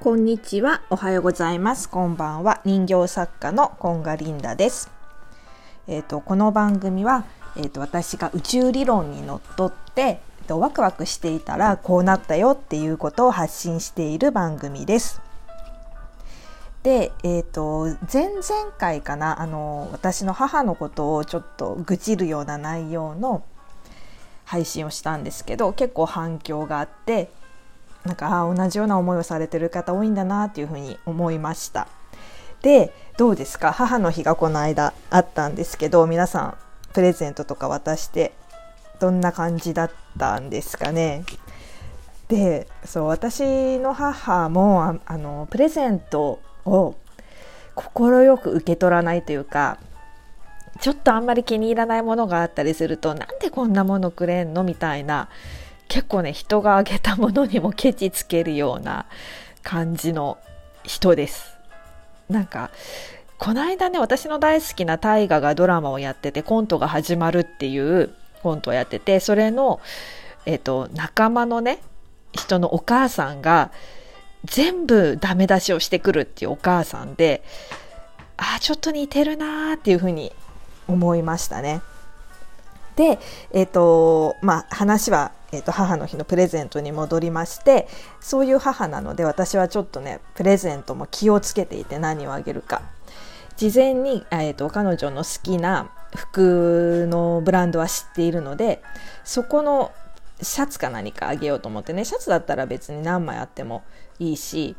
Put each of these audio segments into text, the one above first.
こんにちは。おはようございます。こんばんは。人形作家のコンガリンダです。えっ、と、この番組は、えっ、と、私が宇宙理論にのっとって、えっとワクワクしていたらこうなったよっていうことを発信している番組です。で、えっ、と、前々回かな、あの、私の母のことをちょっと愚痴るような内容の配信をしたんですけど、結構反響があって、なんかあ同じような思いをされてる方多いんだなっていうふうに思いました。でどうですか？母の日がこの間あったんですけど皆さんプレゼントとか渡してどんな感じだったんですかね？でそう私の母もあのプレゼントを快く受け取らないというかちょっとあんまり気に入らないものがあったりするとなんでこんなものくれんの？みたいな結構ね人があげたものにもケチつけるような感じの人ですなんかこの間ね私の大好きな大河がドラマをやっててコントが始まるっていうコントをやっててそれの、えっと、仲間のね人のお母さんが全部ダメ出しをしてくるっていうお母さんでああちょっと似てるなーっていうふうに思いましたね。で、えっ、と、まあ、話は、えっ、と、母の日のプレゼントに戻りまして、そういう母なので、私はちょっとね、プレゼントも気をつけていて何をあげるか。事前に、えっ、と、彼女の好きな服のブランドは知っているので、そこのシャツか何かあげようと思ってね、シャツだったら別に何枚あってもいいし、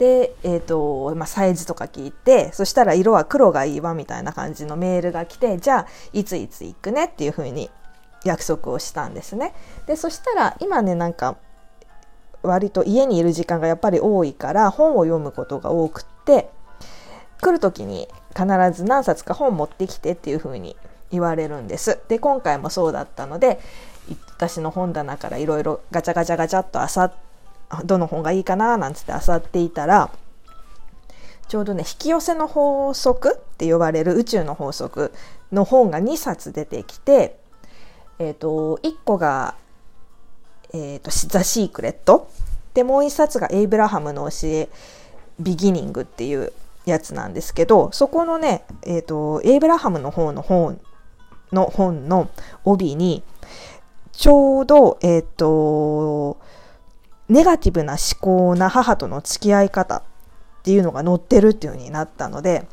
で、えーとまあ、サイズとか聞いてそしたら色は黒がいいわみたいな感じのメールが来てじゃあいついつ行くねっていうふうに約束をしたんですね。でそしたら今ねなんか割と家にいる時間がやっぱり多いから本を読むことが多くって来る時に必ず何冊か本持ってきてっていうふうに言われるんです。で今回もそうだったので私の本棚からいろいろガチャガチャガチャっとあさどの本がいいかななんつって漁っていたらちょうどね引き寄せの法則って呼ばれる宇宙の法則の本が2冊出てきて、えーと、1個が、えーと「ザ・シークレット」でもう1冊が「エイブラハムの教えビギニング」っていうやつなんですけどそこのね、えーと、エイブラハムの方の本の本の帯にちょうどえっ、とネガティブな思考な母との付き合い方っていうのが載ってるっていう風になったので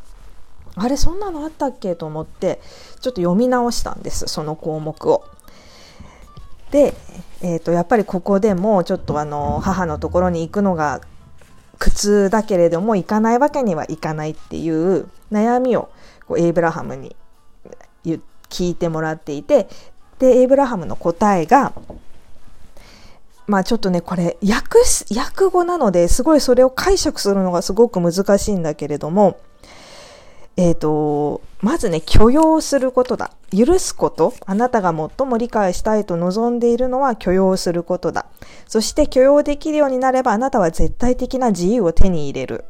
あれそんなのあったっけと思ってちょっと読み直したんですその項目を。で、えー、とやっぱりここでもちょっとあの母のところに行くのが苦痛だけれども行かないわけにはいかないっていう悩みをこうエイブラハムに聞いてもらっていてでエイブラハムの答えがまあちょっとね、これ訳、訳語なのですごいそれを解釈するのがすごく難しいんだけれども、えっ、ー、と、まずね、許容することだ。許すこと。あなたが最も理解したいと望んでいるのは許容することだ。そして許容できるようになればあなたは絶対的な自由を手に入れる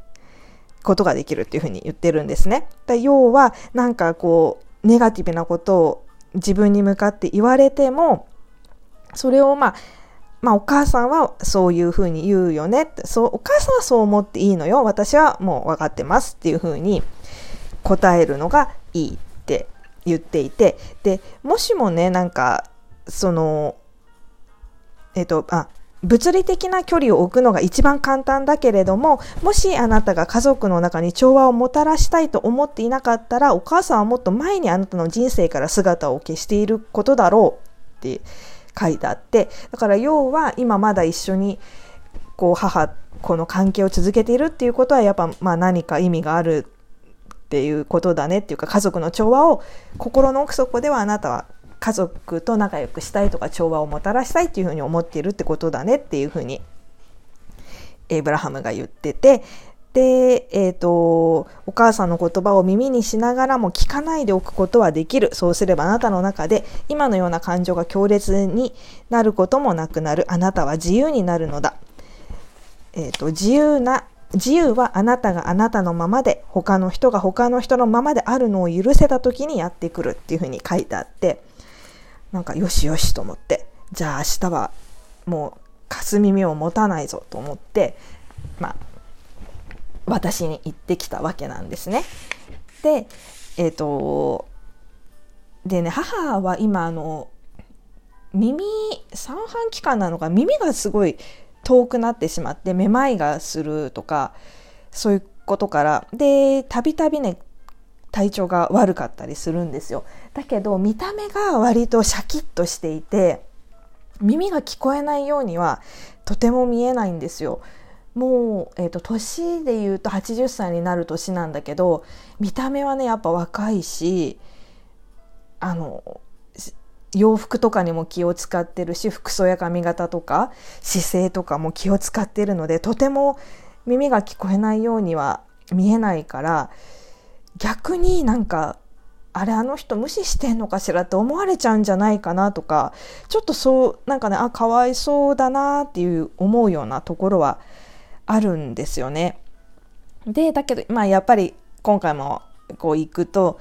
ことができるっていうふうに言ってるんですね。だ要は、なんかこう、ネガティブなことを自分に向かって言われても、それをまあ、まあお母さんはそういうふうに言うよねそう、お母さんはそう思っていいのよ。私はもう分かってますっていうふうに答えるのがいいって言っていて、で、もしもね、なんか、その、えっと、あ、物理的な距離を置くのが一番簡単だけれども、もしあなたが家族の中に調和をもたらしたいと思っていなかったら、お母さんはもっと前にあなたの人生から姿を消していることだろうって書いてあってだから要は今まだ一緒にこう母この関係を続けているっていうことはやっぱまあ何か意味があるっていうことだねっていうか家族の調和を心の奥底ではあなたは家族と仲良くしたいとか調和をもたらしたいっていうふうに思っているってことだねっていうふうにエイブラハムが言っててで、えっ、ー、と、お母さんの言葉を耳にしながらも聞かないでおくことはできる。そうすればあなたの中で今のような感情が強烈になることもなくなる。あなたは自由になるのだ。えっ、ー、と、自由な、自由はあなたがあなたのままで、他の人が他の人のままであるのを許せた時にやってくるっていうふうに書いてあって、なんかよしよしと思って、じゃあ明日はもうかす耳を持たないぞと思って、まあ、私に言ってきたわけなんですね。で、えっ、ー、と、でね、母は今、あの、耳、三半規管なのか、耳がすごい遠くなってしまって、めまいがするとか、そういうことから、で、たびたびね、体調が悪かったりするんですよ。だけど、見た目が割とシャキッとしていて、耳が聞こえないようにはとても見えないんですよ。もう、えーと、年で言うと80歳になる年なんだけど見た目はねやっぱ若いしあの洋服とかにも気を使ってるし服装や髪型とか姿勢とかも気を使ってるのでとても耳が聞こえないようには見えないから逆になんかあれあの人無視してんのかしらって思われちゃうんじゃないかなとかちょっとそうなんかねあかわいそうだなっていう思うようなところはあるんですよね。でだけどまあやっぱり今回もこう行くと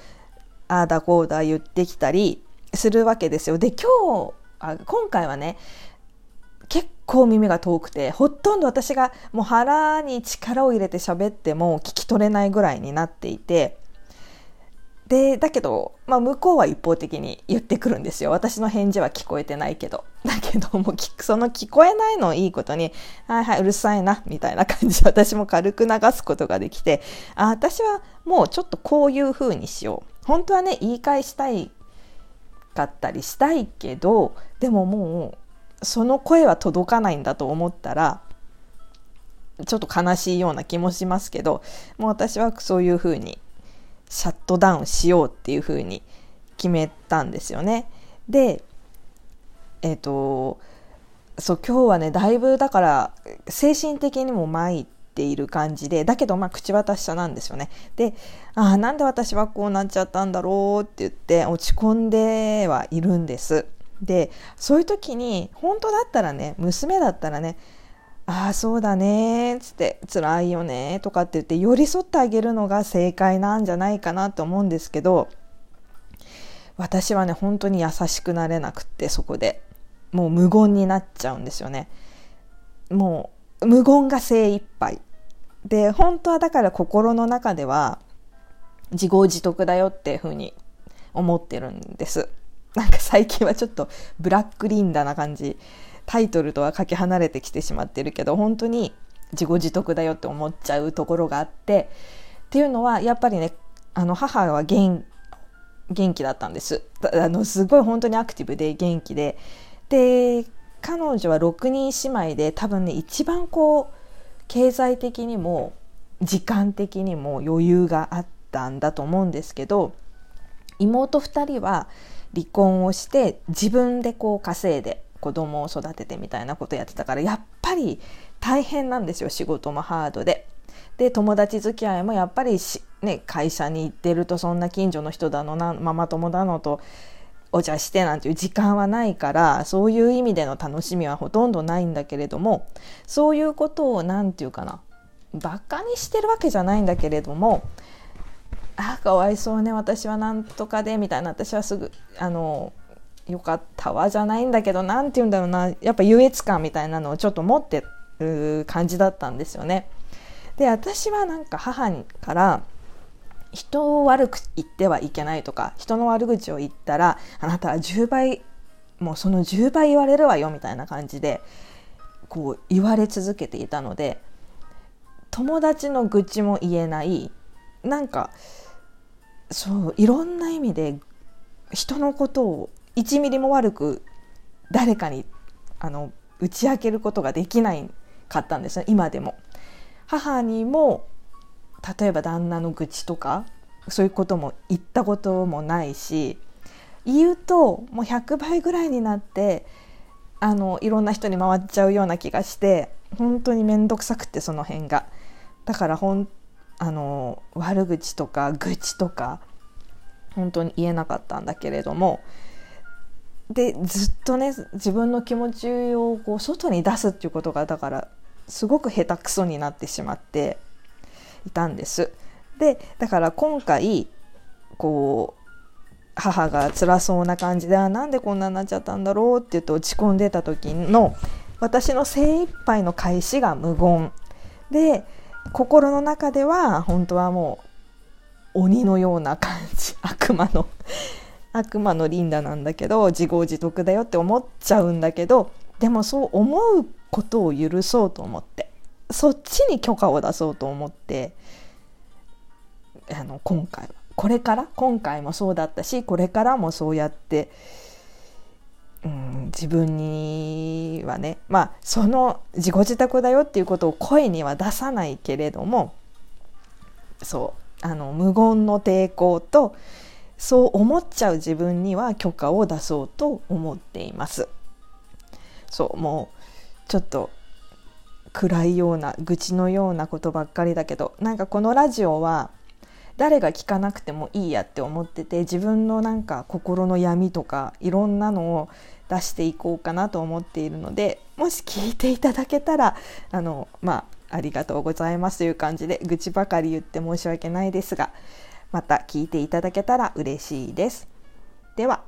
ああだこうだ言ってきたりするわけですよ。で今日あ今回はね結構耳が遠くてほとんど私がもう腹に力を入れて喋っても聞き取れないぐらいになっていてでだけど、まあ、向こうは一方的に言ってくるんですよ。私の返事は聞こえてないけど。だけどもその聞こえないのをいいことに「はいはいうるさいな」みたいな感じで私も軽く流すことができてあ私はもうちょっとこういう風にしよう。本当はね言い返したいかったりしたいけどでももうその声は届かないんだと思ったらちょっと悲しいような気もしますけどもう私はそういう風にシャットダウンしようっていうふうに決めたんですよね。でえっ、ー、とそう今日はねだいぶだから精神的にも参っている感じでだけどまあ口渡しさなんですよね。でああなんで私はこうなっちゃったんだろうって言って落ち込んではいるんです。でそういう時に本当だったらね娘だったらねああそうだねつって辛いよねとかって言って寄り添ってあげるのが正解なんじゃないかなと思うんですけど私はね本当に優しくなれなくってそこでもう無言になっちゃうんですよねもう無言が精一杯で本当はだから心の中では自業自得だよっていうふうに思ってるんです。なんか最近はちょっとブラックリンダな感じタイトルとはかけ離れてきてしまってるけど本当に自業自得だよって思っちゃうところがあってっていうのはやっぱりねあの母は元元気だったんです。あのすごい本当にアクティブで元気で。で彼女は6人姉妹で多分ね一番こう経済的にも時間的にも余裕があったんだと思うんですけど妹2人は離婚をして自分でこう稼いで子供を育ててみたいなことやってたからやっぱり大変なんですよ仕事もハードで。で友達付き合いもやっぱりね、会社に行ってるとそんな近所の人だのなママ友だのとお茶してなんていう時間はないからそういう意味での楽しみはほとんどないんだけれどもそういうことを何て言うかなバカにしてるわけじゃないんだけれどもあかわいそうね私はなんとかでみたいな私はすぐあのよかったわじゃないんだけど何て言うんだろうなやっぱ優越感みたいなのをちょっと持ってる感じだったんですよね。で私はなんか母から人を悪く言ってはいけないとか人の悪口を言ったらあなたは10倍もうその10倍言われるわよみたいな感じでこう言われ続けていたので友達の愚痴も言えないなんかそういろんな意味で人のことを1ミリも悪く誰かにあの打ち明けることができないかったんですね今でも。母にも例えば旦那の愚痴とかそういうことも言ったこともないし言うともう100倍ぐらいになってあのいろんな人に回っちゃうような気がして本当に面倒くさくてその辺が。だからほんあの悪口とか愚痴とか本当に言えなかったんだけれどもでずっとね自分の気持ちをこう外に出すっていうことがだからすごく下手くそになってしまっていたんです。でだから今回こう母が辛そうな感じであなんでこんなになっちゃったんだろうって言って落ち込んでた時の私の精一杯の返しが無言で心の中では本当はもう鬼のような感じ 悪魔の悪魔のリンダなんだけど自業自得だよって思っちゃうんだけどでもそう思うことを許そうと思ってそっちに許可を出そうと思ってあの今回はこれから？今回もそうだったしこれからもそうやって、うん、自分にはねまあその自己自宅だよっていうことを声には出さないけれどもそうあの無言の抵抗とそう思っちゃう自分には許可を出そうと思っています。そうもうちょっと暗いような愚痴のようなことばっかりだけどなんかこのラジオは誰が聞かなくてもいいやって思ってて自分のなんか心の闇とかいろんなのを出していこうかなと思っているのでもし聞いていただけたらあのまあありがとうございますという感じで愚痴ばかり言って申し訳ないですがまた聞いていただけたら嬉しいです。では